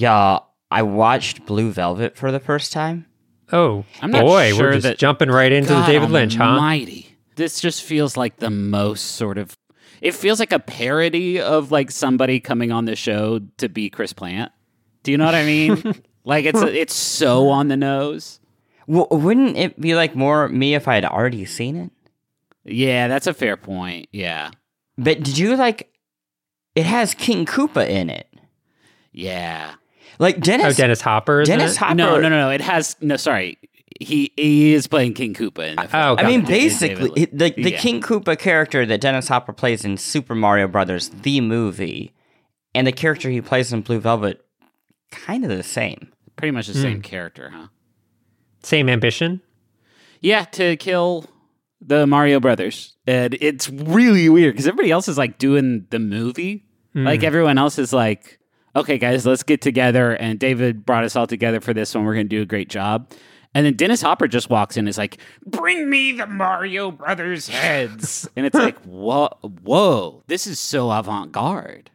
Yeah, I watched Blue Velvet for the first time. Oh, I'm not boy, sure we're just that- jumping right into God the David Lynch, huh? Almighty. This just feels like the most sort of. It feels like a parody of like somebody coming on the show to be Chris Plant. Do you know what I mean? like it's it's so on the nose. W- wouldn't it be like more me if I had already seen it? Yeah, that's a fair point. Yeah, But did you like? It has King Koopa in it. yeah. Like Oh, Dennis. Dennis Hopper. Dennis it? Hopper. No, no, no, no. It has no. Sorry, he he is playing King Koopa. In the oh, film. Oh, I mean, basically, the the yeah. King Koopa character that Dennis Hopper plays in Super Mario Brothers, the movie, and the character he plays in Blue Velvet, kind of the same. pretty much the same hmm. character, huh? Same ambition. Yeah, to kill the Mario Brothers, and it's really weird because everybody else is like doing the movie. Like hmm. everyone else is like, "Okay, guys, let's get together." And David brought us all together for this one. We're going to do a great job. And then Dennis Hopper just walks in. and is like, "Bring me the Mario Brothers heads," and it's like, "Whoa, whoa! This is so avant-garde.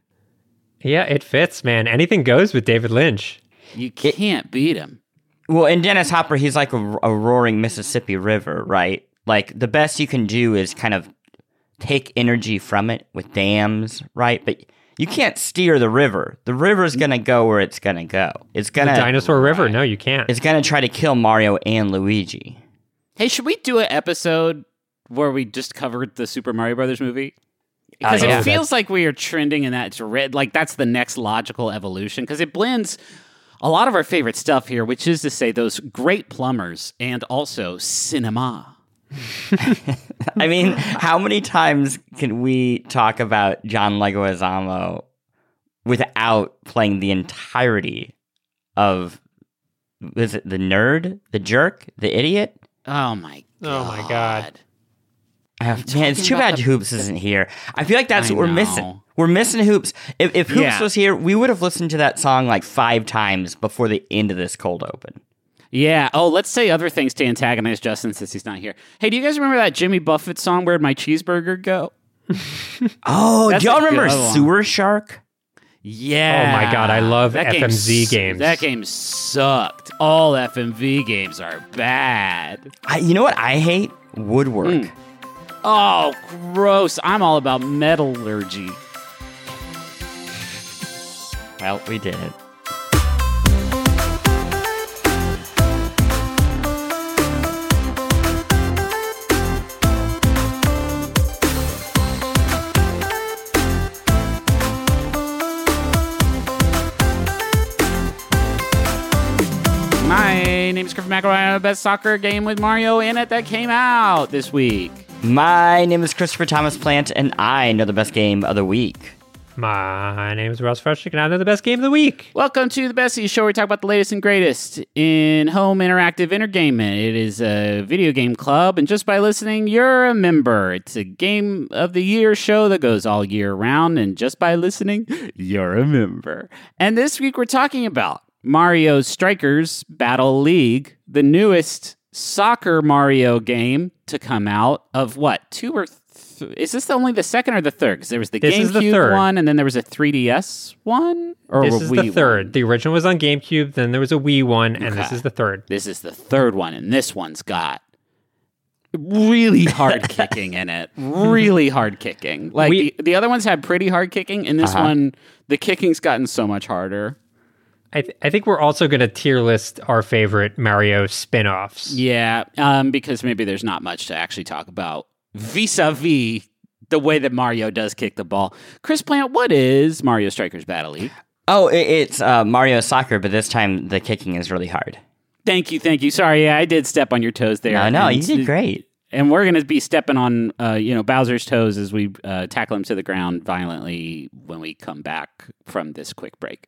Yeah, it fits, man. Anything goes with David Lynch. You can't beat him." Well, in Dennis Hopper, he's like a, a roaring Mississippi River, right? Like the best you can do is kind of take energy from it with dams, right? But you can't steer the river. The river's mm. gonna go where it's gonna go. It's gonna Dinosaur River. No, you can't. it's gonna try to kill Mario and Luigi. Hey, should we do an episode where we just covered the Super Mario Brothers movie? Uh, because yeah. it feels like we are trending in that direct, like that's the next logical evolution. Because it blends a lot of our favorite stuff here, which is to say those great plumbers and also cinema. I mean, how many times can we talk about John Leguizamo without playing the entirety of is it the nerd, the jerk, the idiot? Oh my god! Oh my God. Uh, man, it's too bad the- Hoops isn't here. I feel like that's I what we're know. missing. We're missing Hoops. If, if Hoops Yeah. was here, we would have listened to that song like five times before the end of this cold open. Yeah. Oh, let's say other things to antagonize Justin since he's not here. Hey, do you guys remember that Jimmy Buffett song "Where'd My Cheeseburger Go"? Oh, That's do y'all remember. Sewer Shark? Yeah. Oh my God, I love That game FMV s- games. That game sucked. All FMV games are bad. I, you know what I hate? Woodwork. Mm. Oh, gross. I'm all about metallurgy. Well, we did it. Name is Griffin McElroy. I have the best soccer game with Mario in it that came out this week. My name is Christopher Thomas Plant, and I know the best game of the week. My name is Russ Frushtick, and I know the best game of the week. Welcome to the Besties Show. where We talk about the latest and greatest in home interactive entertainment. It is a video game club, and just by listening, you're a member. It's a game of the year show that goes all year round, and just by listening, you're a member. And this week, we're talking about Mario Strikers Battle League, the newest soccer Mario game to come out of what two or. Th- is this only the second or the third? Because there was the This is the GameCube third. one, and then there was a 3DS one. Or This is Wii the one? third. The original was on GameCube, then there was a Wii one, and this is the third. This is the third one, and this one's got really hard kicking in it. Really hard kicking. Like We- the, the other ones had pretty hard kicking, and this Uh-huh. one, the kicking's gotten so much harder. I, th- I think we're also going to tier list our favorite Mario spin offs. Yeah, um, because maybe there's not much to actually talk about vis-a-vis the way that Mario does kick the ball. Chris Plant, what is Mario Strikers Battle League? Oh, it, it's uh, Mario Soccer, but this time the kicking is really hard. Thank you, thank you. Sorry, I did step on your toes there. No, no, And- you did great. and we're going to be stepping on uh, you know Bowser's toes as we uh, tackle him to the ground violently when we come back from this quick break.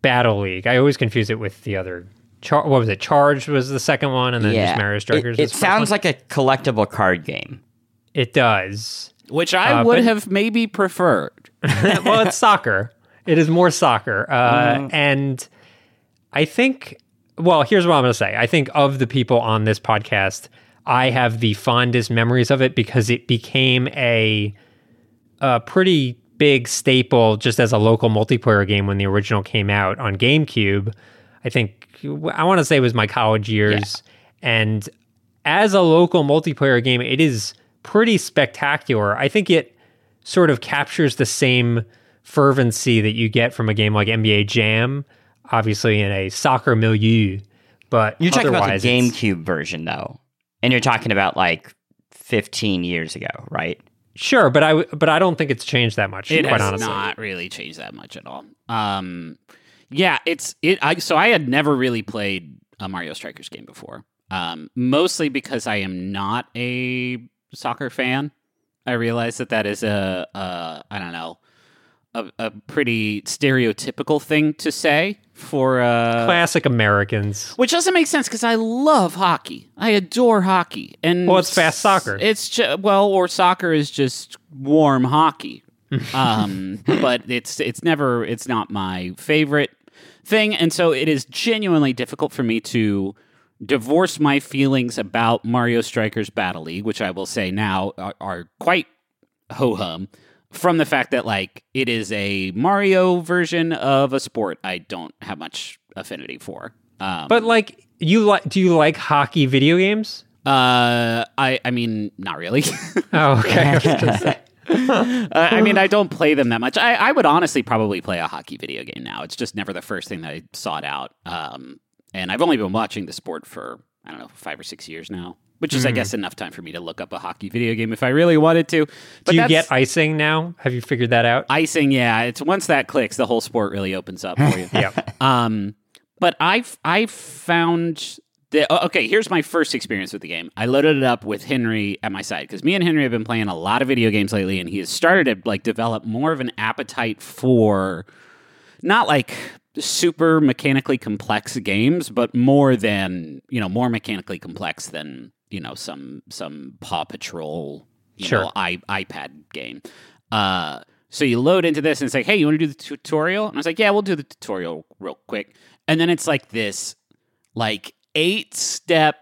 Battle League, I always confuse it with the other. Char- what was it? Charged was the second one, and then just Mario Strikers. It, it sounds one? like a collectible card game. it does. Which I Uh, would but- have maybe preferred. well, it's soccer. It is more soccer. Uh, And I think, well, here's what I'm going to say. I think of the people on this podcast, I have the fondest memories of it because it became a, a pretty big staple just as a local multiplayer game when the original came out on GameCube. I think, I want to say it was my college years. And as a local multiplayer game, it is pretty spectacular. I think it sort of captures the same fervency that you get from a game like NBA Jam, obviously in a soccer milieu. But You're talking about the GameCube version, though, and you're talking about like 15 years ago, right? Sure, but I but I don't think it's changed that much. It quite has honestly, not really changed that much at all. Um, yeah, it's it. I so I had never really played a Mario Strikers game before. Um, mostly because I am not a soccer fan. I realize that that is a, a I don't know a, a pretty stereotypical thing to say for uh, classic Americans. which doesn't make sense because I love hockey. I adore hockey, and Well, it's fast soccer. It's ju- well, or soccer is just warm hockey. um, but it's it's never it's not my favorite thing, and so it is genuinely difficult for me to divorce my feelings about Mario Strikers Battle League, which I will say now are, are quite ho hum. From the fact that like it is a Mario version of a sport I don't have much affinity for. Um, But like, you like? Do you like hockey video games? uh, I I mean not really. Oh, okay. I was gonna say. Uh, I mean, I don't play them that much. I, I would honestly probably play a hockey video game now. It's just never the first thing that I sought out. Um, and I've only been watching the sport for, I don't know, five or six years now, which is, I guess, enough time for me to look up a hockey video game if I really wanted to. But do you get icing now? Have you figured that out? icing? Yeah, it's once that clicks, the whole sport really opens up for you. yeah. Um, but I've I've found the oh, okay. Here's my first experience with the game. I loaded it up with Henry at my side because me and Henry have been playing a lot of video games lately, and he has started to like develop more of an appetite for not like super mechanically complex games, but more than you know, more mechanically complex than you know some some Paw Patrol, you Sure. know, i iPad game. Uh, so you load into this and it's like, hey, you want to do the tutorial? And I was like, yeah, we'll do the tutorial real quick. And then it's like this, like eight step,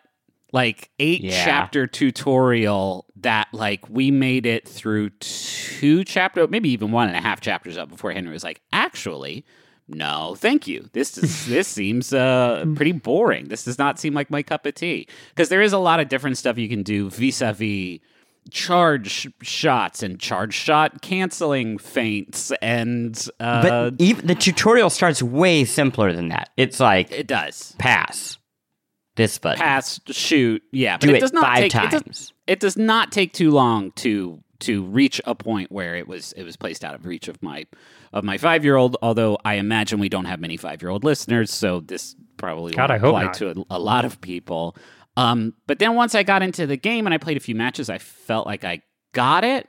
like eight Yeah. chapter tutorial that like we made it through two chapter, maybe even one and a half chapters up before Henry was like, actually, no, thank you. This is this seems uh, pretty boring. This does not seem like my cup of tea because there is a lot of different stuff you can do vis-a-vis charge shots and charge shot canceling feints and uh, But even the tutorial starts way simpler than that. It's like it does pass this button. pass shoot yeah but Do it, it does not five take it does, times. it does not take too long to to reach a point where it was it was placed out of reach of my of my five year old although I imagine we don't have many five year old listeners so this probably God, hope apply to a, a lot of people um, but then once I got into the game and I played a few matches I felt like I got it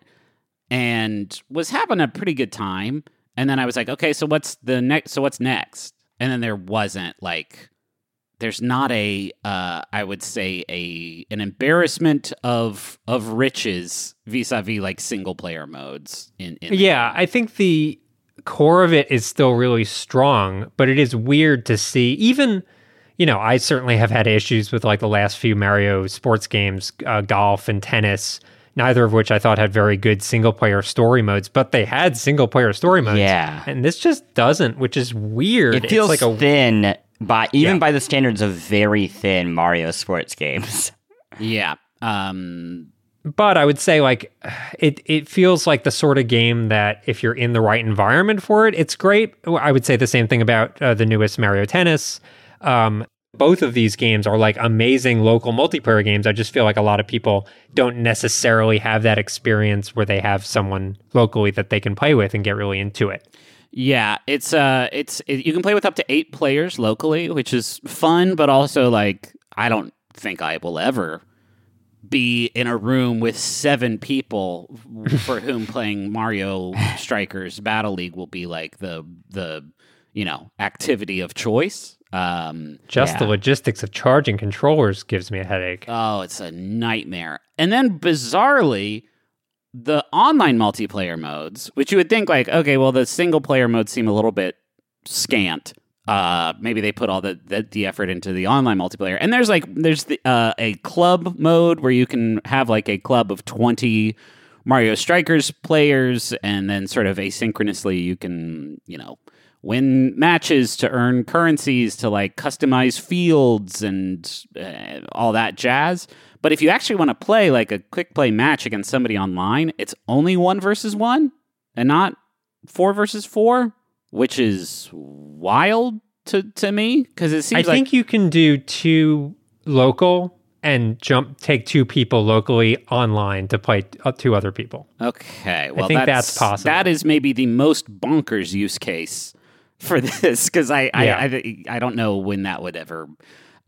and was having a pretty good time. And then I was like, okay, so what's the next? So what's next? And then there wasn't like, there's not a, uh, I would say a an embarrassment of of riches vis a vis like single player modes in. in Yeah, I think the core of it is still really strong, but it is weird to see even you know, I certainly have had issues with like the last few Mario sports games, uh, golf and tennis, neither of which I thought had very good single player story modes, but they had single player story modes. Yeah. And this just doesn't, which is weird. It feels it's like a thin by even Yeah. by the standards of very thin Mario sports games. Yeah. Um, but I would say like it it feels like the sort of game that if you're in the right environment for it, it's great. I would say the same thing about uh, the newest Mario Tennis. Um, both of these games are like amazing local multiplayer games. I just feel like a lot of people don't necessarily have that experience where they have someone locally that they can play with and get really into it. Yeah, it's uh, it's it, you can play with up to eight players locally, which is fun, but also like I don't think I will ever be in a room with seven people for whom playing Mario Strikers Battle League will be like the the you know activity of choice. Um, Just the logistics of charging controllers gives me a headache. Oh, it's a nightmare. And then bizarrely, the online multiplayer modes, which you would think like, okay, well, the single player modes seem a little bit scant. Uh, maybe they put all the, the the effort into the online multiplayer. And there's like there's the, uh, a club mode where you can have like a club of twenty Mario Strikers players, and then sort of asynchronously you can you know win matches to earn currencies to like customize fields and uh, all that jazz. But if you actually want to play like a quick play match against somebody online, it's only one versus one and not four versus four, which is wild to, to me because it I seems like think you can do two local and jump take two people locally online to play uh, two other people. Okay, well, think that's possible. That is maybe the most bonkers use case for this because I, Yeah. I, I I don't know when that would ever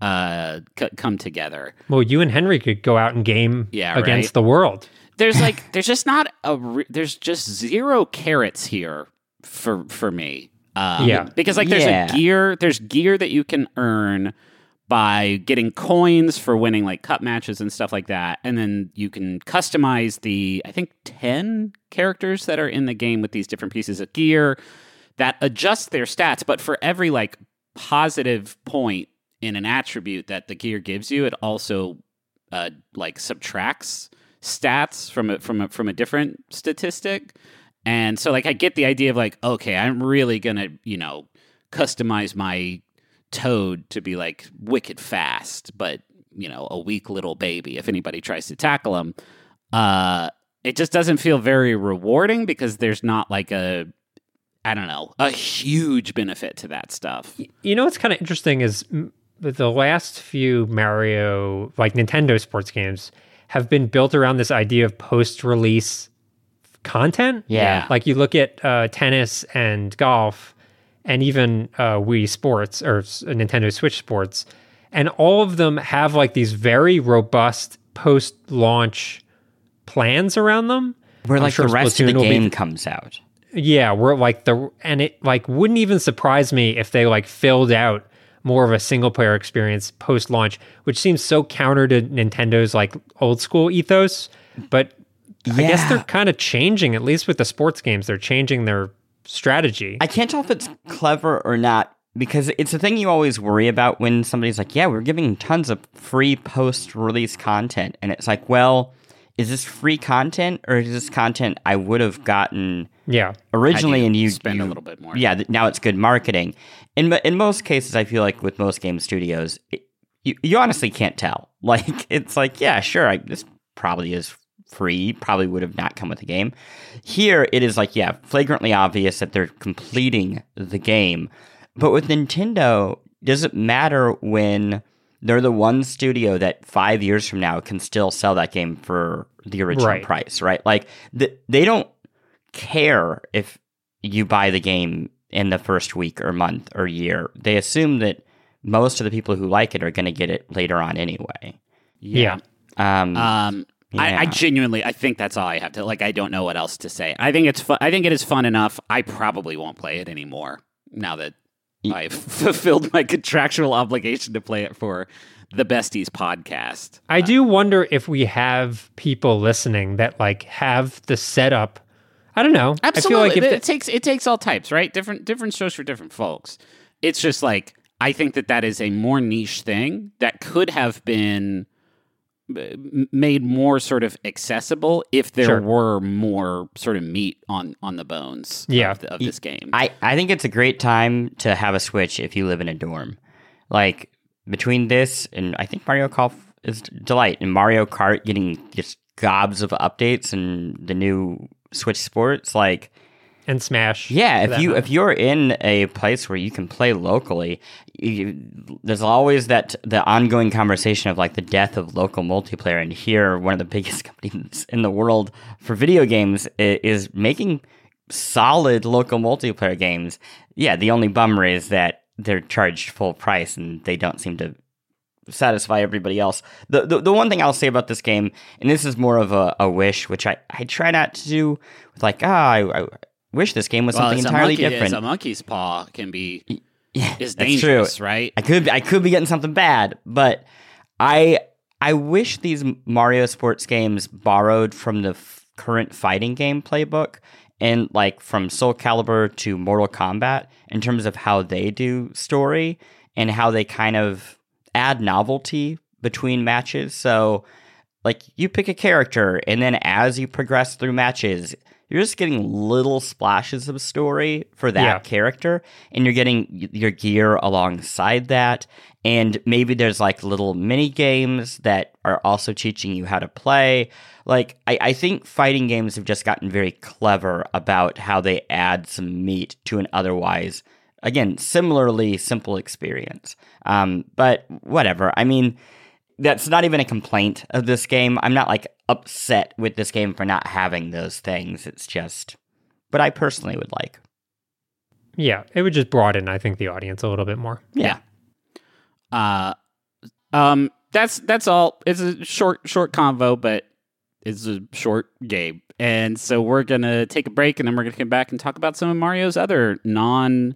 uh c- come together. Well, you and Henry could go out and game Yeah, against right. the world. There's like there's just not a re- there's just zero carrots here for for me. Um, Yeah. because like there's Yeah. a gear there's gear that you can earn by getting coins for winning like cup matches and stuff like that and then you can customize the i think 10 characters that are in the game with these different pieces of gear that adjust their stats but for every like positive point in an attribute that the gear gives you it also uh, like subtracts stats from a, from a, from a different statistic. And so like i get the idea of like okay i'm really gonna you know customize my toad to be like wicked fast but you know a weak little baby if anybody tries to tackle him. Uh it just doesn't feel very rewarding because there's not like a i don't know a huge benefit to that stuff. You know what's kind of interesting is the last few Mario, like Nintendo sports games, have been built around this idea of post-release content. Yeah. Like you look at uh, tennis and golf, and even uh, Wii Sports or Nintendo Switch Sports, and all of them have like these very robust post-launch plans around them. Where I'm like sure the rest of the will be game comes out. Yeah, we're like the and it like wouldn't even surprise me if they like filled out more of a single player experience post launch, which seems so counter to Nintendo's like old school ethos. But I guess they're kind of changing, at least with the sports games, they're changing their strategy. I can't tell if it's clever or not because it's a thing you always worry about when somebody's like, "Yeah, we're giving tons of free post-release content," and it's like, well, is this free content or is this content I would have gotten yeah. originally Had and you spend you- a little bit more Yeah, now it's good marketing. In in most cases, I feel like with most game studios, it, you you honestly can't tell. Like it's like, yeah, sure, I, this probably is free. Probably would have not come with the game. Here, it is like, yeah, flagrantly obvious that they're completing the game. But with Nintendo, does it matter when they're the one studio that five years from now can still sell that game for the original Right. price, right? Like th- they don't care if you buy the game in the first week or month or year. They assume that most of the people who like it are going to get it later on anyway. Yeah. Um, Um, I, I genuinely, I think that's all I have to like. I don't know what else to say. I think it's fun. I think it is fun enough. I probably won't play it anymore now that I've fulfilled my contractual obligation to play it for the Besties podcast. I do wonder if we have people listening that like have the setup. I don't know. Absolutely, I feel like if it, the- it takes it takes all types, right? Different different shows for different folks. It's just like I think that that is a more niche thing that could have been uh, made more sort of accessible if there Sure. were more sort of meat on on the bones Yeah. of, the, of this game. I, I think it's a great time to have a Switch if you live in a dorm. Like between this and I think Mario Golf is delight and Mario Kart getting just gobs of updates and the new Switch Sports. Like and Smash. yeah, if you matter. if you're in a place where you can play locally, you, there's always that the ongoing conversation of like the death of local multiplayer. And here, one of the biggest companies in the world for video games i- is making solid local multiplayer games. Yeah, the only bummer is that they're charged full price and they don't seem to satisfy everybody else. The, the the one thing I'll say about this game, and this is more of a, a wish, which I, I try not to do with like, ah, I, I wish this game was well, something entirely monkey, different. a monkey's paw can be yeah, is dangerous, true. right? I could I could be getting something bad, but I I wish these Mario sports games borrowed from the f- current fighting game playbook and like from Soul Calibur to Mortal Kombat in terms of how they do story and how they kind of add novelty between matches. So like you pick a character and then as you progress through matches you're just getting little splashes of story for that Yeah. character and you're getting your gear alongside that and maybe there's like little mini games that are also teaching you how to play like I, I think fighting games have just gotten very clever about how they add some meat to an otherwise again similarly simple experience um, but whatever i mean that's not even a complaint of this game. I'm not like upset with this game for not having those things. It's just but I personally would like. yeah, it would just broaden, I think, the audience a little bit more. Yeah. Uh, um, that's that's all. It's a short short convo, but it's a short game, and so we're gonna take a break, and then we're gonna come back and talk about some of Mario's other non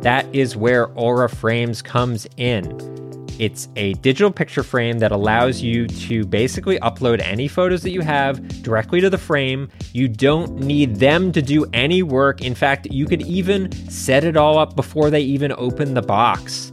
That is where Aura Frames comes in. It's a digital picture frame that allows you to basically upload any photos that you have directly to the frame. You don't need them to do any work. In fact, you could even set it all up before they even open the box.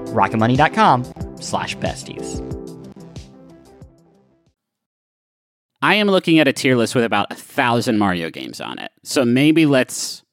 rocketmoney.com slash besties. I am looking at a tier list with about a thousand Mario games on it. So maybe let's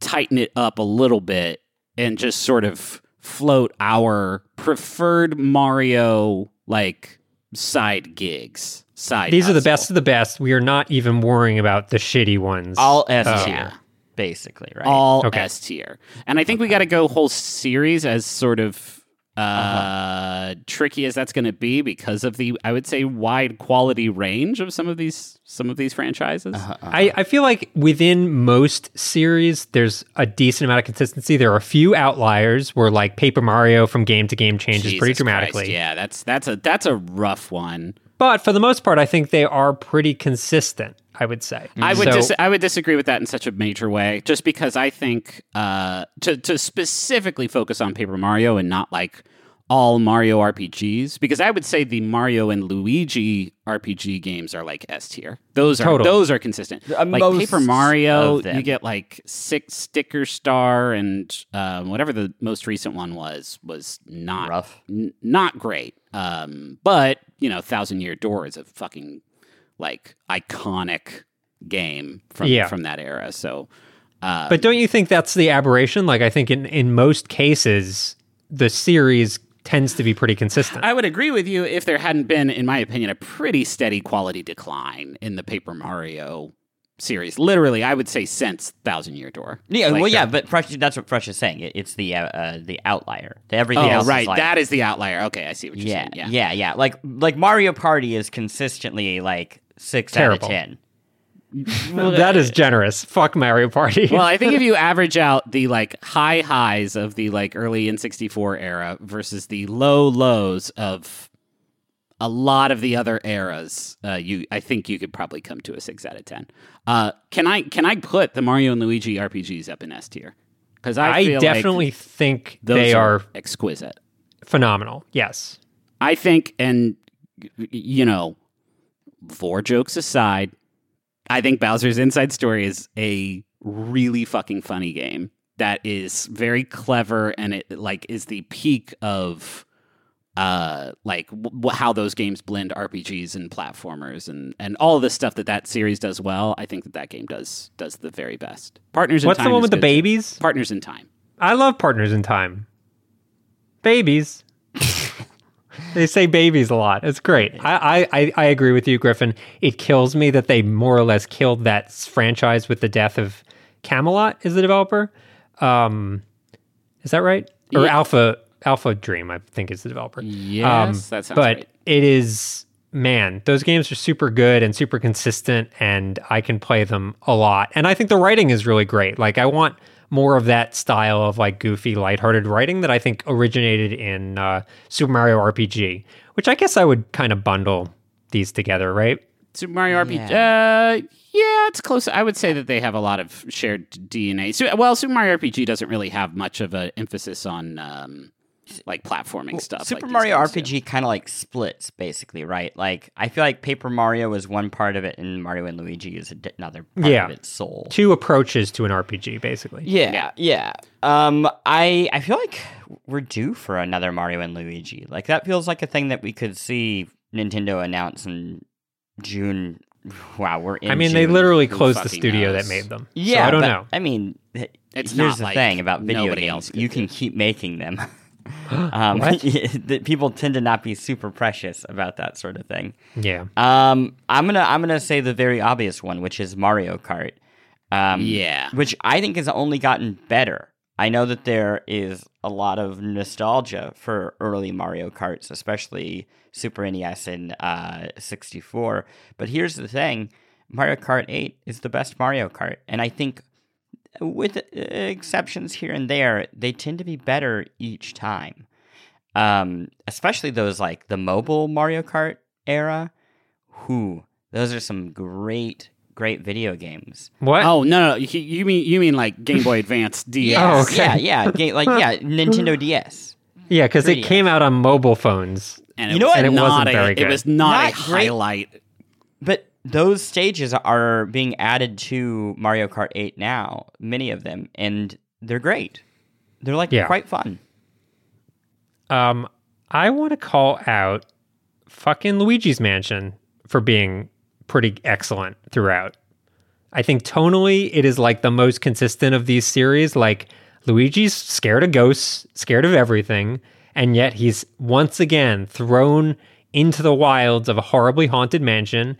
tighten it up a little bit and just sort of float our preferred Mario like side gigs. Side These are the best of the best. We are not even worrying about the shitty ones. All S Oh. tier, basically, right? all Okay. S tier. And I think we got to go whole series as sort of uh Uh-huh. tricky as that's going to be because of the I would say wide quality range of some of these some of these franchises. Uh-huh. I, I feel like within most series, there's a decent amount of consistency. There are a few outliers where, like Paper Mario, from game to game changes Jesus pretty Christ, dramatically. Yeah, that's that's a that's a rough one. But for the most part, I think they are pretty consistent. I would say. I would So- dis- I would disagree with that in such a major way, just because I think uh, to to specifically focus on Paper Mario and not like all Mario RPGs, because I would say the Mario and Luigi RPG games are like S tier. Those are Totally. those are consistent. Uh, like Paper Mario, you get like six sticker star, and um, whatever the most recent one was was not Rough. n- not great. Um, but you know, Thousand Year Door is a fucking like iconic game from Yeah. from that era. So, uh, But don't you think that's the aberration? Like I think in in most cases, the series tends to be pretty consistent. I would agree with you if there hadn't been, in my opinion, a pretty steady quality decline in the Paper Mario series. Literally, I would say since Thousand Year Door. Yeah, Like, well, yeah, uh, but Frush, that's what Frush is saying. It, it's the uh, uh, the outlier. The everything Oh, else, right. Is like, that is the outlier. Okay, I see what you're yeah, saying. Yeah. yeah, yeah. Like like Mario Party is consistently like six Terrible. out of ten. that is generous. Fuck Mario Party. well, I think if you average out the like high highs of the like early N64 era versus the low lows of a lot of the other eras, uh, you I think you could probably come to a six out of ten. Uh, can I can I put the Mario and Luigi RPGs up in S tier? Because I, I feel definitely like think those they are, are exquisite. phenomenal. Yes. I think, and you know, four jokes aside, I think Bowser's Inside Story is a really fucking funny game that is very clever and it like is the peak of uh like w- how those games blend RPGs and platformers and and all the stuff that that series does well. I think that that game does does the very best. Partners in What's the one with the good, too. babies? Partners in Time. I love Partners in Time. Babies. they say babies a lot. It's great. I, I, I, agree with you, Griffin. It kills me that they more or less killed that franchise with the death of Camelot is the developer. Um, is that right? Or Yeah. Alpha Alpha Dream, I think is the developer. Yes, that sounds Um, but right. it is man, those games are super good and super consistent, and I can play them a lot. And I think the writing is really great. Like I want more of that style of like goofy, lighthearted writing that I think originated in uh, Super Mario RPG, which I guess I would kind of bundle these together, right? Super Mario RPG. Uh, yeah, it's close. I would say that they have a lot of shared DNA. So, well, Super Mario RPG doesn't really have much of an emphasis on um, like platforming stuff. Super like Mario. RPG kind of like splits, basically, right? Like I feel like Paper Mario is one part of it, and Mario and Luigi is another part Yeah. of its soul. Two approaches to an RPG, basically. Yeah, yeah. Um, I I feel like we're due for another Mario and Luigi. Like that feels like a thing that we could see Nintendo announce in June. Wow, we're in. I mean, they literally Who closed the studio knows? that made them. Yeah, so I don't but, know. I mean, It's here's not the like thing about video nobody games: else you do can it. keep making them. um, the people tend to not be super precious about that sort of thing. Yeah. Um, I'm gonna I'm gonna say the very obvious one, which is Mario Kart. Um, Yeah. which I think has only gotten better. I know that there is a lot of nostalgia for early Mario Karts, especially Super NES and uh, 64. But here's the thing: Mario Kart 8 is the best Mario Kart, and I think, with uh, exceptions here and there, they tend to be better each time. Um, especially those like the mobile Mario Kart era. Who those are some great great video games. What? Oh no, no, you, you mean you mean like Game Boy Advance DS? Oh, okay. Yeah, yeah, ga- like yeah, Nintendo DS. yeah, because it came out on mobile phones. And You know was what? And it not wasn't a, very It was not, Not a great. highlight. But those stages are being added to Mario Kart 8 now, many of them, and they're great. They're like Yeah. quite fun. Um, I want to call out fucking Luigi's Mansion for being pretty excellent throughout. I think tonally it is like the most consistent of these series. Like Luigi's scared of ghosts, scared of everything, and yet he's once again thrown into the wilds of a horribly haunted mansion.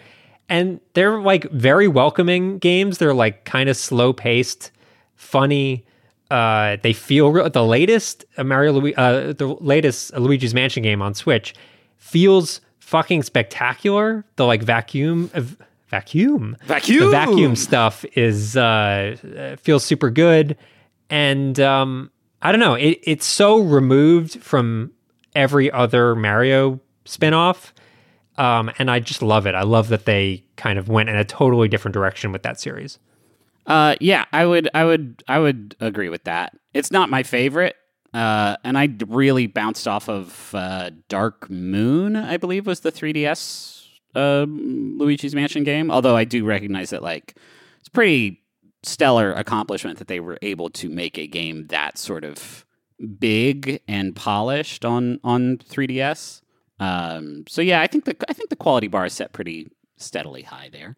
And they're like very welcoming games. They're like kind of slow paced, funny. Uh, they feel real. The latest Mario, Lu- uh, the latest Luigi's Mansion game on Switch feels fucking spectacular. The like vacuum, vacuum, Vacuum! the vacuum stuff is uh, uh, feels super good, and um, I don't know. It, it's so removed from every other Mario spinoff, um, and I just love it. I love that they kind of went in a totally different direction with that series. Uh, yeah, I would, I would, I would agree with that. It's not my favorite, uh, and I really bounced off of uh, Dark Moon. I believe was the 3DS um, Luigi's Mansion game. Although I do recognize that, like, it's pretty stellar accomplishment that they were able to make a game that sort of big and polished on on 3DS. Um, so yeah, I think the I think the quality bar is set pretty steadily high there.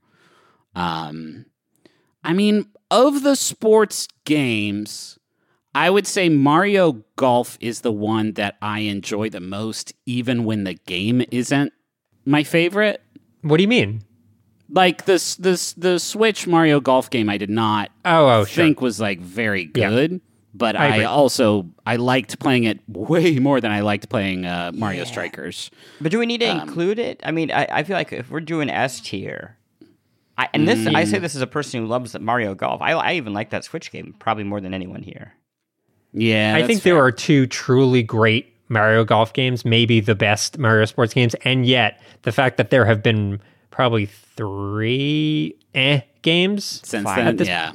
Um, I mean, of the sports games, I would say Mario Golf is the one that I enjoy the most, even when the game isn't my favorite. What do you mean? Like this, this, the Switch Mario Golf game, I did not Oh, oh, sure. think was like very Yeah. Good. But I I, also I liked playing it way more than I liked playing uh, Mario Strikers. But do we need to Um, include it? I mean, I, I feel like if we're doing S tier, I, and this I Mm. say this as a person who loves Mario Golf. I, I even like that Switch game probably more than anyone here. Yeah, I think fair. there are two truly great Mario Golf games, maybe the best Mario Sports games, and yet the fact that there have been probably three eh games since fine. then. At this- yeah,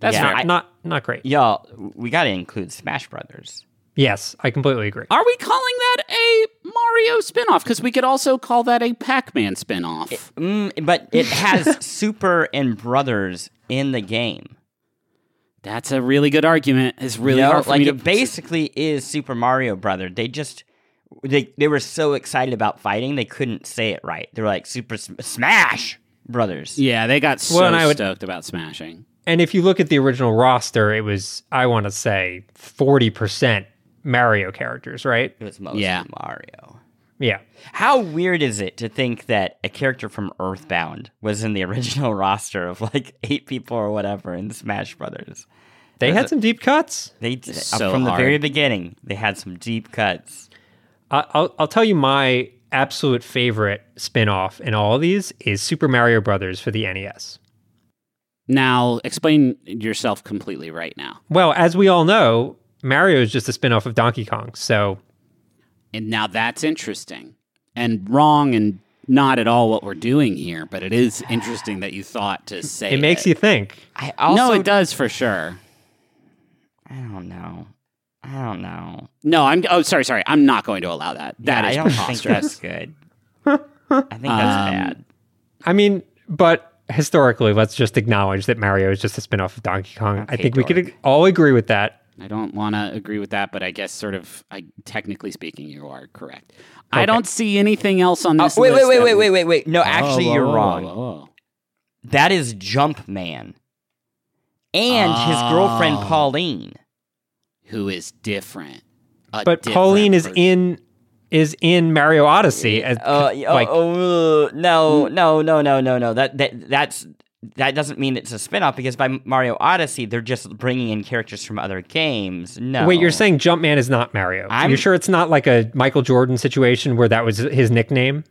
that's Yeah, fair. I- not not great. Y'all, we got to include Smash Brothers. Yes, I completely agree. Are we calling that a Mario spinoff? Because we could also call that a Pac-Man spinoff. Mm, but it has Super and Brothers in the game. That's a really good argument. It's really You know, hard for like me to it basically is Super Mario Brother. They just they they were so excited about fighting they couldn't say it right. They were like Super Sm- Smash Brothers. Yeah, they got so Well, and I would- stoked about smashing. And if you look at the original roster, it was I want to say forty percent Mario characters, right? It was mostly Yeah. Mario. Yeah. How weird is it to think that a character from Earthbound was in the original roster of like eight people or whatever in Smash Brothers? They had some deep cuts. They did, So from the very beginning. They had some deep cuts. I- I'll I'll tell you my absolute favorite spin-off in all of these is Super Mario Brothers for the NES. Now, explain yourself completely right now. Well, as we all know, Mario is just a spin-off of Donkey Kong. So And now that's interesting and wrong and not at all what we're doing here, but it is interesting that you thought to say it makes you think. I also no, it does for sure. I don't know. I don't know. No, I'm. Oh, sorry, sorry. I'm not going to allow that. That Yeah, is I don't think preposterous. that's good. I think that's Um, bad. I mean, but historically, let's just acknowledge that Mario is just a spin-off of Donkey Kong. I Okay, think we could all agree with that. I don't want to agree with that, but I guess sort of. I technically speaking, you are correct. I don't see anything else on Oh, this. wait, wait, list wait, that- wait, wait, wait, wait. No, Oh, actually, whoa, you're whoa, wrong. whoa, whoa. That is Jumpman. And his girlfriend Oh. Pauline. Who is different? A But different Pauline is person. in is in Mario Odyssey as Uh, like oh, no, no, no, no, no, no. That that that's that doesn't mean it's a spin-off because by Mario Odyssey they're just bringing in characters from other games. No. Wait, you're saying Jumpman is not Mario? I'm- You're sure it's not like a Michael Jordan situation where that was his nickname?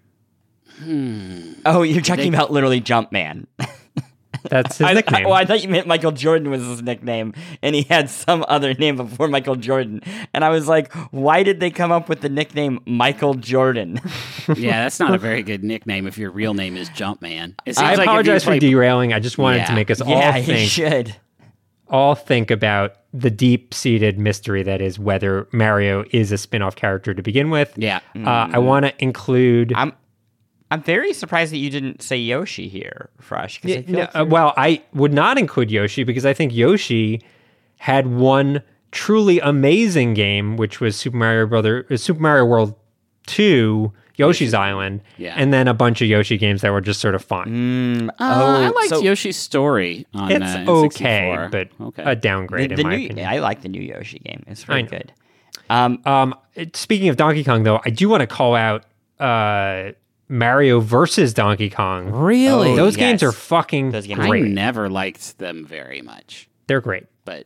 Oh, you're talking about literally Jumpman. That's his I, nickname. I, well, I thought you meant Michael Jordan was his nickname, and he had some other name before Michael Jordan. And I was like, why did they come up with the nickname Michael Jordan? yeah, that's not a very good nickname if your real name is Jumpman. It seems I like if you apologize for play- derailing. I just wanted Yeah. to make us all yeah, he think should. all think about the deep-seated mystery that is whether Mario is a spin-off character to begin with. Yeah. Uh, I want to include. I'm I'm very surprised that you didn't say Yoshi here, Frush. 'cause I Yeah, feel no, like uh, well, I would not include Yoshi because I think Yoshi had one truly amazing game, which was Super Mario Brother, uh, Super Mario World Two, Yoshi's Island, Yeah. and then a bunch of Yoshi games that were just sort of fun. Uh, I liked so- Yoshi's story on it's uh, okay, but okay. a downgrade the, in the my new, opinion. I like the new Yoshi game. It's I very good. Um, Um, speaking of Donkey Kong, though, I do want to call out uh, Mario versus Donkey Kong. really? Oh, Those yes. games are fucking Those games are I never liked them very much, They're great. but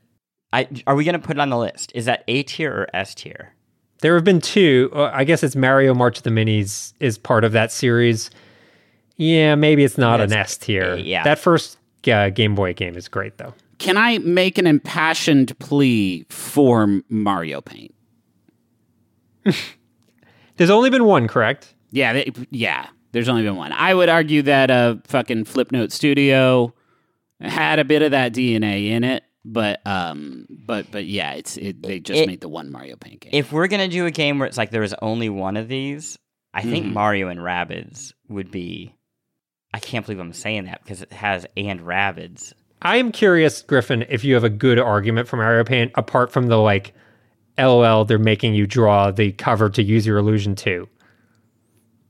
I, are we going to put it on the list? Is that A tier or S tier? There have been two. Uh, I guess it's Mario March of the Minis is part of that series. Yeah, maybe it's not an S tier. uh, yeah. That first uh, Game Boy game is great though. can I make an impassioned plea for Mario Paint? There's only been one, correct? Yeah, they, yeah. There's only been one. I would argue that uh, fucking Flipnote Studio had a bit of that DNA in it, but um, but but yeah, it's it, they just It- made the one Mario Paint game. If we're going to do a game where it's like there was only one of these, I think Mhm. Mario and Rabbids would be. I can't believe I'm saying that because it has and Rabbids. I am curious, Griffin, if you have a good argument for Mario Paint apart from the like, LOL, they're making you draw the cover to use your illusion too.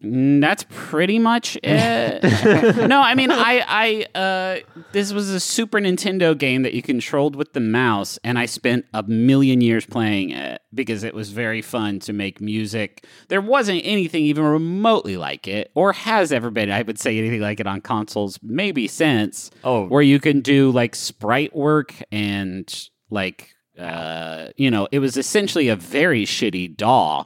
That's pretty much it. no, I mean, I, I, uh, this was a Super Nintendo game that you controlled with the mouse, and I spent a million years playing it because it was very fun to make music. There wasn't anything even remotely like it, or has ever been, I would say, anything like it on consoles, maybe since, Oh. where you can do like sprite work and like, uh, you know, it was essentially a very shitty DAW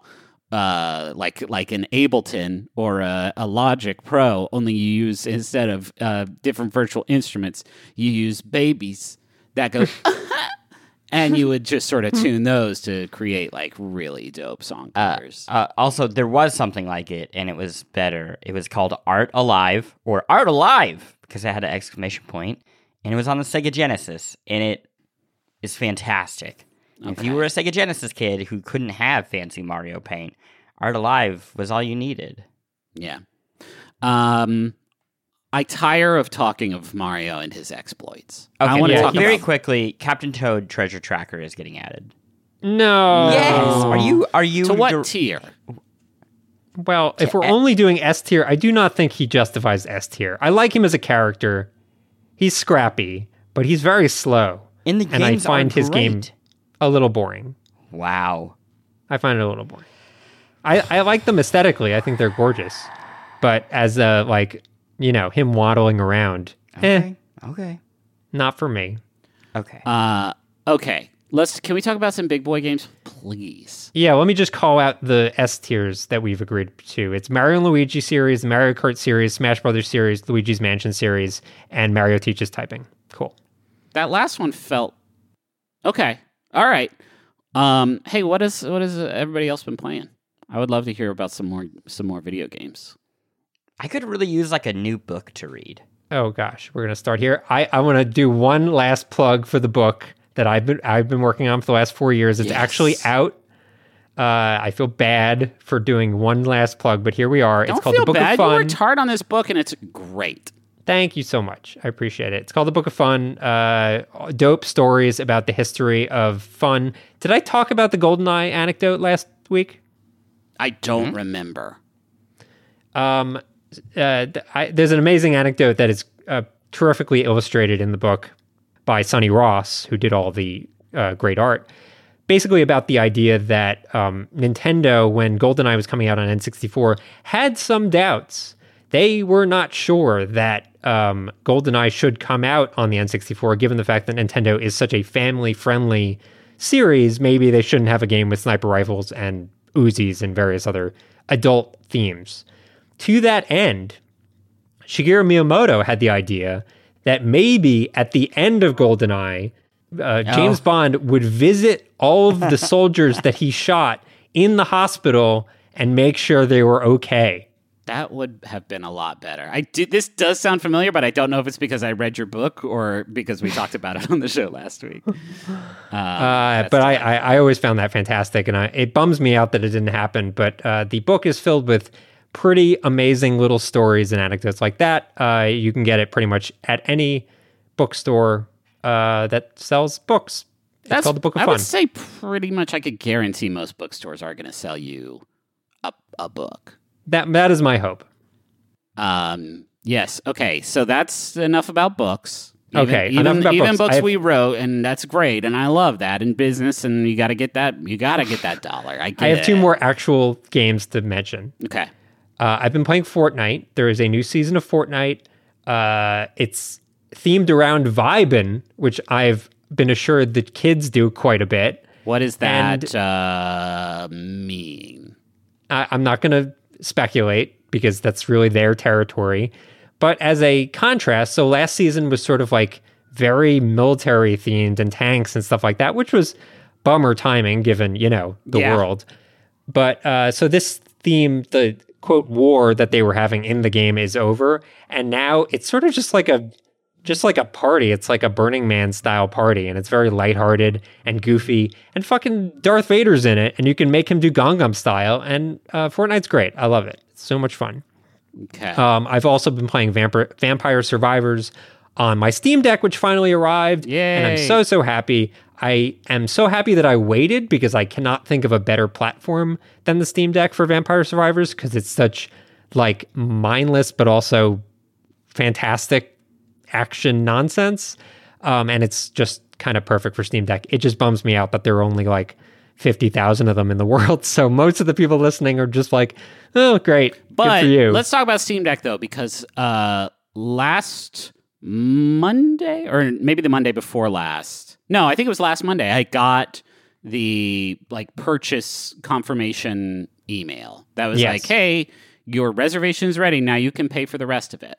uh, like like an Ableton or a, a Logic Pro. Only you use instead of uh, different virtual instruments, you use babies that go, and you would just sort of tune those to create like really dope song Uh, covers. uh, also, there was something like it, and it was better. It was called Art Alive or Art Alive because it had an exclamation point, and it was on the Sega Genesis, and it is fantastic. If you were a Sega Genesis kid who couldn't have fancy Mario Paint, Art Alive was all you needed. yeah. Um, I tire of talking of Mario and his exploits. I want to yeah, talk very about quickly. Captain Toad Treasure Tracker is getting added. No. Yes. Are you? Are you? to what dir- tier? Well, if we're only doing S tier, I do not think he justifies S tier. I like him as a character. He's scrappy, but he's very slow. in the and I find are his game great. A little boring. Wow. I find it a little boring. I, I like them aesthetically. I think they're gorgeous. But as a like, you know, him waddling around, eh, Okay. Okay. not for me. Okay. Uh, okay. Let's. Can we talk about some big boy games, please? Yeah, let me just call out the S tiers that we've agreed to. It's Mario and Luigi series, Mario Kart series, Smash Brothers series, Luigi's Mansion series, and Mario teaches typing. Cool. That last one felt okay. All right. Um, hey, what is what has everybody else been playing? I would love to hear about some more some more video games. I could really use like a new book to read. Oh gosh, we're gonna start here. I, I want to do one last plug for the book that I've been I've been working on for the last four years. It's Yes. actually out. Uh, I feel bad for doing one last plug, but here we are. Don't it's called feel the Book bad. of You worked hard on this book, and it's great. Thank you so much. I appreciate it. It's called the Book of Fun. Uh, dope stories about the history of fun. Did I talk about the GoldenEye anecdote last week? I don't remember. Um, uh, th- I, there's an amazing anecdote that is uh, terrifically illustrated in the book by Sonny Ross, who did all the uh, great art. Basically, about the idea that um, Nintendo, when GoldenEye was coming out on N64, had some doubts. They were not sure that um, GoldenEye should come out on the N64, given the fact that Nintendo is such a family friendly series. Maybe they shouldn't have a game with sniper rifles and Uzis and various other adult themes. To that end, Shigeru Miyamoto had the idea that maybe at the end of GoldenEye, uh, James Bond would visit all of the soldiers that he shot in the hospital and make sure they were okay. That would have been a lot better. I do, this does sound familiar, but I don't know if it's because I read your book or because we talked about it on the show last week. Uh, but I, I, I always found that fantastic, and I, it bums me out that it didn't happen. But uh, the book is filled with pretty amazing little stories and anecdotes like that. Uh, you can get it pretty much at any bookstore uh, that sells books. It's That's called the Book of I Fun. I would say pretty much I could guarantee most bookstores are going to sell you a, a book. That that is my hope. Um, yes. Okay. So that's enough about books. Okay, Even, enough even, about even books. books have- we wrote, and that's great, and I love that in business. And you got to get that. You got to get that dollar. I get I have two more actual games to mention. Okay. Uh, I've been playing Fortnite. There is a new season of Fortnite. Uh, it's themed around vibin, which I've been assured that kids do quite a bit. What does that And- uh, mean? I, I'm not going to speculate because that's really their territory. But as a contrast, so last season was sort of like very military themed and tanks and stuff like that, which was bummer timing given, you know, the Yeah. world. But uh, so this theme, the quote war that they were having in the game is over. And now it's sort of just like a just like a party. It's like a Burning Man style party, and it's very lighthearted and goofy. And fucking Darth Vader's in it, and you can make him do Gangnam style. And uh, Fortnite's great. I love it. It's so much fun. Okay. Um, I've also been playing Vampire, Vampire Survivors on my Steam Deck, which finally arrived. And I'm so, so happy. I am so happy that I waited because I cannot think of a better platform than the Steam Deck for Vampire Survivors because it's such like mindless but also fantastic action nonsense. Um, and it's just kind of perfect for Steam Deck. It just bums me out that there are only like 50,000 of them in the world. So most of the people listening are just like, oh, great. But Good for you. let's talk about Steam Deck though, because uh, last Monday, or maybe the Monday before last, no, I think it was last Monday. I got the like purchase confirmation email that was Yes. like, "Hey, your reservation is ready. Now you can pay for the rest of it."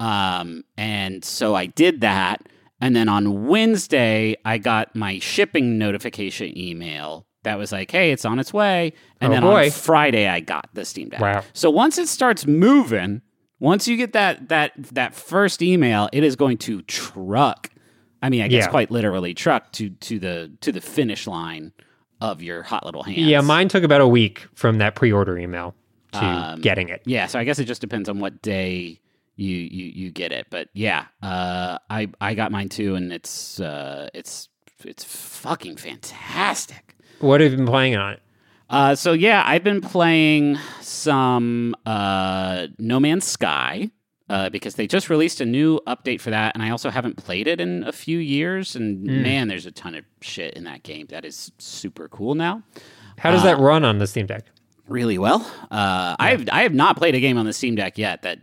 Um, and so I did that, and then on Wednesday I got my shipping notification email that was like, "Hey, it's on its way." And Oh, then boy. on Friday I got the Steam Deck. Wow. So once it starts moving, once you get that that that first email, it is going to truck. I mean, I guess Yeah. quite literally truck to to the to the finish line of your hot little hands. Yeah, mine took about a week from that pre-order email to Um, getting it. Yeah, so I guess it just depends on what day you you you get it. But yeah, uh, I I got mine too, and it's uh, it's it's fucking fantastic. What have you been playing on it? Uh, so yeah, I've been playing some uh, No Man's Sky uh, because they just released a new update for that, and I also haven't played it in a few years. And man, there's a ton of shit in that game that is super cool now. How does Uh, that run on the Steam Deck? Really well. Uh, I've I have not played a game on the Steam Deck yet that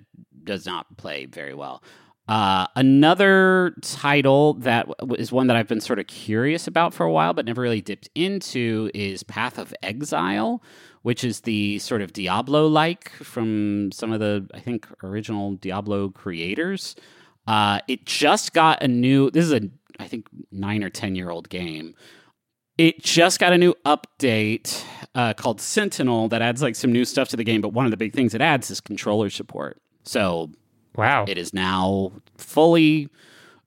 does not play very well. Uh, another title that is one that I've been sort of curious about for a while, but never really dipped into, is Path of Exile, which is the sort of Diablo like from some of the, I think, original Diablo creators. Uh, it just got a new, this is a, I think, nine or 10 year old game. It just got a new update uh, called Sentinel that adds like some new stuff to the game, but one of the big things it adds is controller support. So Wow. it is now fully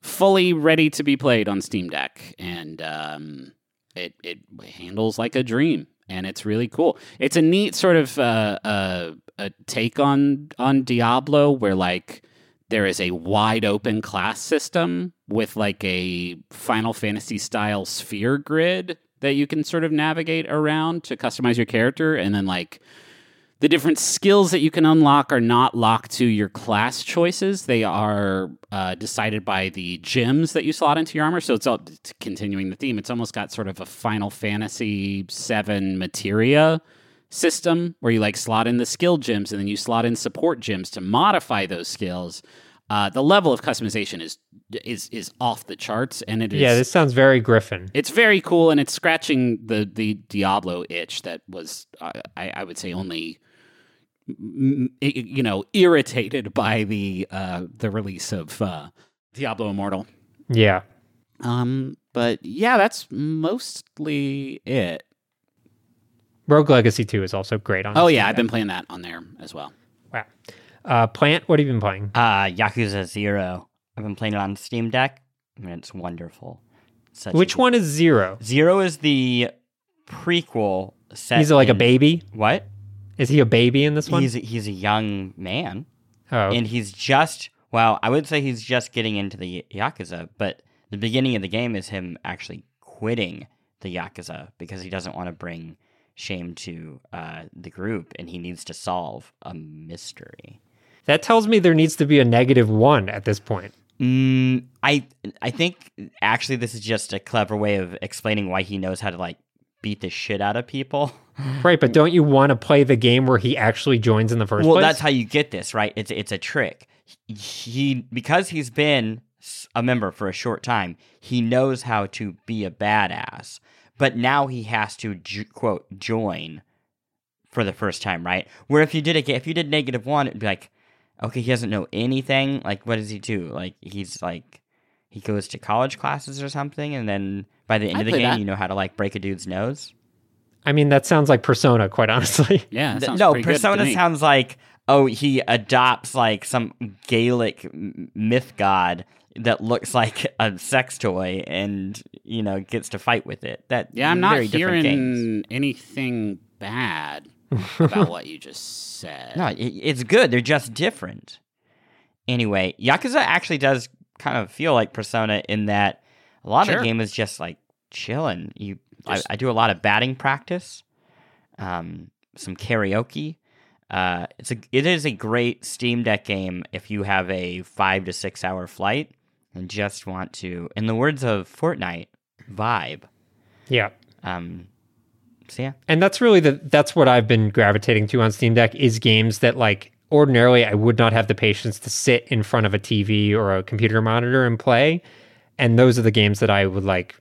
fully ready to be played on Steam Deck, and um, it it handles like a dream, and it's really cool. It's a neat sort of uh, uh, a take on on Diablo, where like there is a wide open class system with like a Final Fantasy style sphere grid that you can sort of navigate around to customize your character, and then like the different skills that you can unlock are not locked to your class choices. They are uh, decided by the gems that you slot into your armor. So it's all it's continuing the theme. It's almost got sort of a Final Fantasy VII materia system where you like slot in the skill gems and then you slot in support gems to modify those skills. Uh, the level of customization is is is off the charts, and it is yeah, this sounds very Griffin. it's very cool, and it's scratching the the Diablo itch that was uh, I, I would say only you know irritated by the uh, the release of uh, Diablo Immortal. Yeah. Um, but yeah, that's mostly it. Rogue Legacy 2 is also great on Oh Steam yeah, I've been playing that on there as well. Wow. Uh, Plante, what have you been playing? Uh, Yakuza Zero. I've been playing it on Steam Deck. I mean, it's wonderful. Such Which one is Zero? Zero is the prequel set. He's like a baby. What? Is he a baby in this one? He's a, he's a young man, oh, and he's just well, I would say he's just getting into the yakuza. But the beginning of the game is him actually quitting the yakuza because he doesn't want to bring shame to uh, the group, and he needs to solve a mystery. that tells me there needs to be a negative one at this point. Mm, I I think actually this is just a clever way of explaining why he knows how to like beat the shit out of people. Right, but don't you want to play the game where he actually joins in the first well, place? that's how you get this, right? It's it's a trick. He because he's been a member for a short time, he knows how to be a badass. But now he has to quote join for the first time, right? Where if you did a if you did negative one, it'd be like, okay, he doesn't know anything. Like, what does he do? Like, he's like, he goes to college classes or something, and then by the end I of the game, that. you know how to like break a dude's nose. I mean, that sounds like Persona, quite honestly. Yeah, sounds no, pretty good to Persona me. sounds like oh he adopts like some Gaelic myth god that looks like a sex toy and you know gets to fight with it. That Yeah, I'm not very different games. hearing anything bad about what you just said. No, it, it's good. They're just different. Anyway, Yakuza actually does kind of feel like Persona in that a lot of the game is just like chilling. You, I, I do a lot of batting practice, um, some karaoke. Uh, it's a it is a great Steam Deck game if you have a five to six hour flight and just want to, in the words of Fortnite, vibe. Yeah. Um, so yeah, And that's really the that's what I've been gravitating to on Steam Deck is games that like ordinarily I would not have the patience to sit in front of a TV or a computer monitor and play. And those are the games that I would like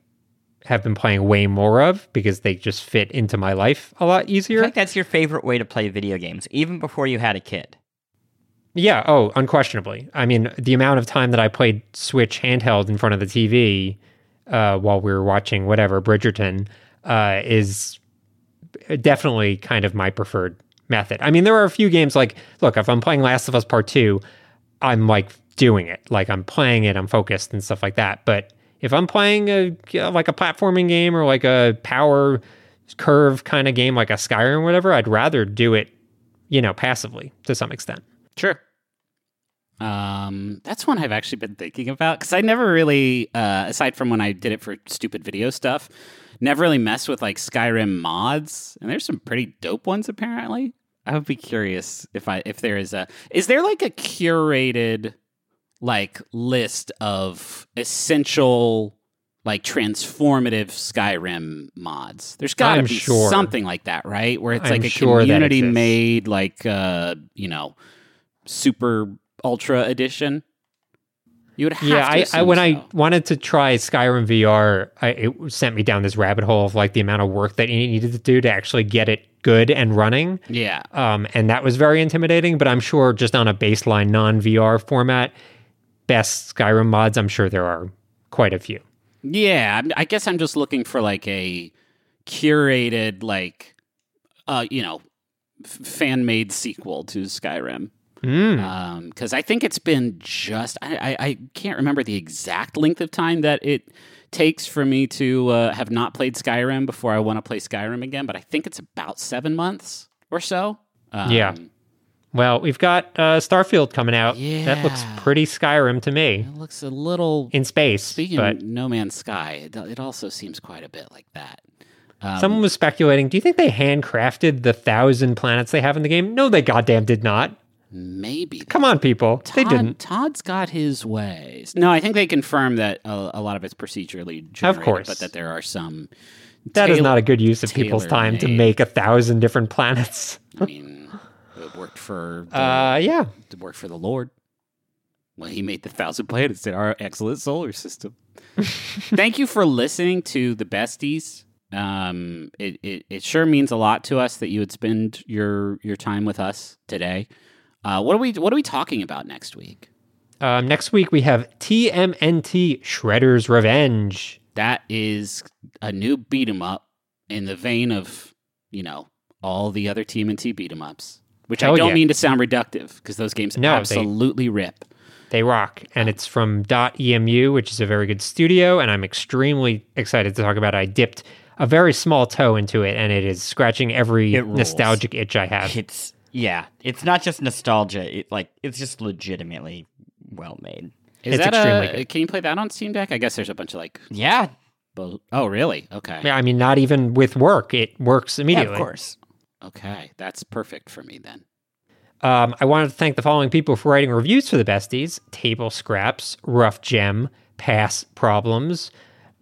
have been playing way more of because they just fit into my life a lot easier. feel like that's your favorite way to play video games, even before you had a kid. Yeah, oh, unquestionably. I mean, the amount of time that I played Switch handheld in front of the TV uh, while we were watching whatever Bridgerton uh, is definitely kind of my preferred method. I mean, there are a few games like, look, if I'm playing Last of Us Part Two, I'm like doing it, like I'm playing it, I'm focused and stuff like that. But if I'm playing a like a platforming game or like a power curve kind of game, like a Skyrim or whatever, I'd rather do it, you know, passively to some extent. Sure. Um, that's one I've actually been thinking about because I never really, uh, aside from when I did it for stupid video stuff, never really messed with like Skyrim mods, and there's some pretty dope ones apparently. I would be curious if I if there is a is there like a curated like list of essential like transformative Skyrim mods. There's got to be sure. something like that, right? Where it's I'm like a sure community made like uh, you know, super ultra edition. You would have yeah, to I, I when I wanted to try Skyrim VR, I, it sent me down this rabbit hole of like the amount of work that you needed to do to actually get it good and running. Yeah. Um, and that was very intimidating. But I'm sure just on a baseline non VR format, best Skyrim mods, I'm sure there are quite a few. Yeah, I'm- guess I'm just looking for like a curated, like, uh, you know, f- fan made sequel to Skyrim. Mm. Because I think it's been just, I, I, I can't remember the exact length of time that it takes for me to uh, have not played Skyrim before I want to play Skyrim again, but I think it's about seven months or so. Um, Yeah. Well, we've got uh, Starfield coming out. Yeah. That looks pretty Skyrim to me It looks a little. in space. Speaking but of No Man's Sky, it, it also seems quite a bit like that. Um, someone was speculating do you think they handcrafted the thousand planets they have in the game? No, they goddamn did not. maybe Come on, people. they Todd, didn't. Todd's got his ways. No, I think they confirmed that a, a lot of it's procedurally generated, of course. but that there are some. That is not a good use of people's time to make a thousand different planets. I mean, worked for the, Uh, yeah. it worked for the Lord. Well, he made the thousand planets in our excellent solar system. Thank you for listening to the besties. Um, it, it it sure means a lot to us that you would spend your your time with us today. Uh, what are we what are we talking about next week? Um, next week we have TMNT Shredder's Revenge. That is a new beat 'em up in the vein of, you know, all the other TMNT beat 'em ups. Which Hell I don't yeah. mean to sound reductive because those games No, they- absolutely rip. They rock, and it's from Dotemu, which is a very good studio, and I'm extremely excited to talk about. it. I dipped a very small toe into it, and it is scratching every It nostalgic itch I have. It's yeah, it's not just nostalgia. It like it's just legitimately well made. Is It's that extremely a, good. Can you play that on Steam Deck? I guess there's a bunch of like. Yeah, bo- Oh, really? Okay. Yeah, I mean, not even with work, it works yeah, immediately. of course. Okay, that's perfect for me then. Um, I wanted to thank the following people for writing reviews for the besties Table Scraps, Rough Gem, Pass Problems,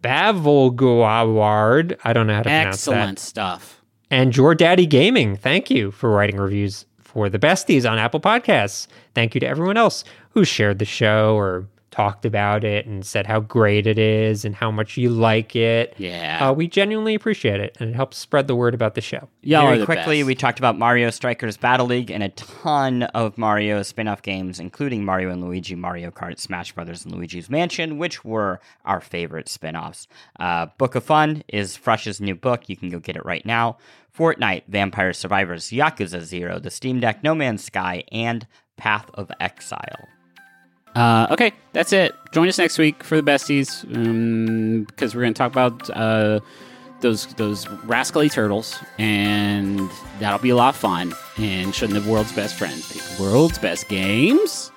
Bavolguaward, I don't know how to pronounce Excellent that, Excellent stuff. and Your Daddy Gaming. Thank you for writing reviews for the besties on Apple Podcasts. Thank you to everyone else who shared the show or talked about it and said how great it is and how much you like it. Yeah. Uh, we genuinely appreciate it, and it helps spread the word about the show. Y'all Very quickly, best. we talked about Mario Strikers Battle League and a ton of Mario spin-off games, including Mario and Luigi, Mario Kart, Smash Brothers, and Luigi's Mansion, which were our favorite spin-offs. Uh, book of Fun is Frush's new book. You can go get it right now. Fortnite, Vampire Survivors, Yakuza Zero, The Steam Deck, No Man's Sky, and Path of Exile. Uh, okay, that's it. Join us next week for the besties because we're going to talk about uh, those those rascally turtles, and that'll be a lot of fun. And shouldn't the world's best friends, the world's best games.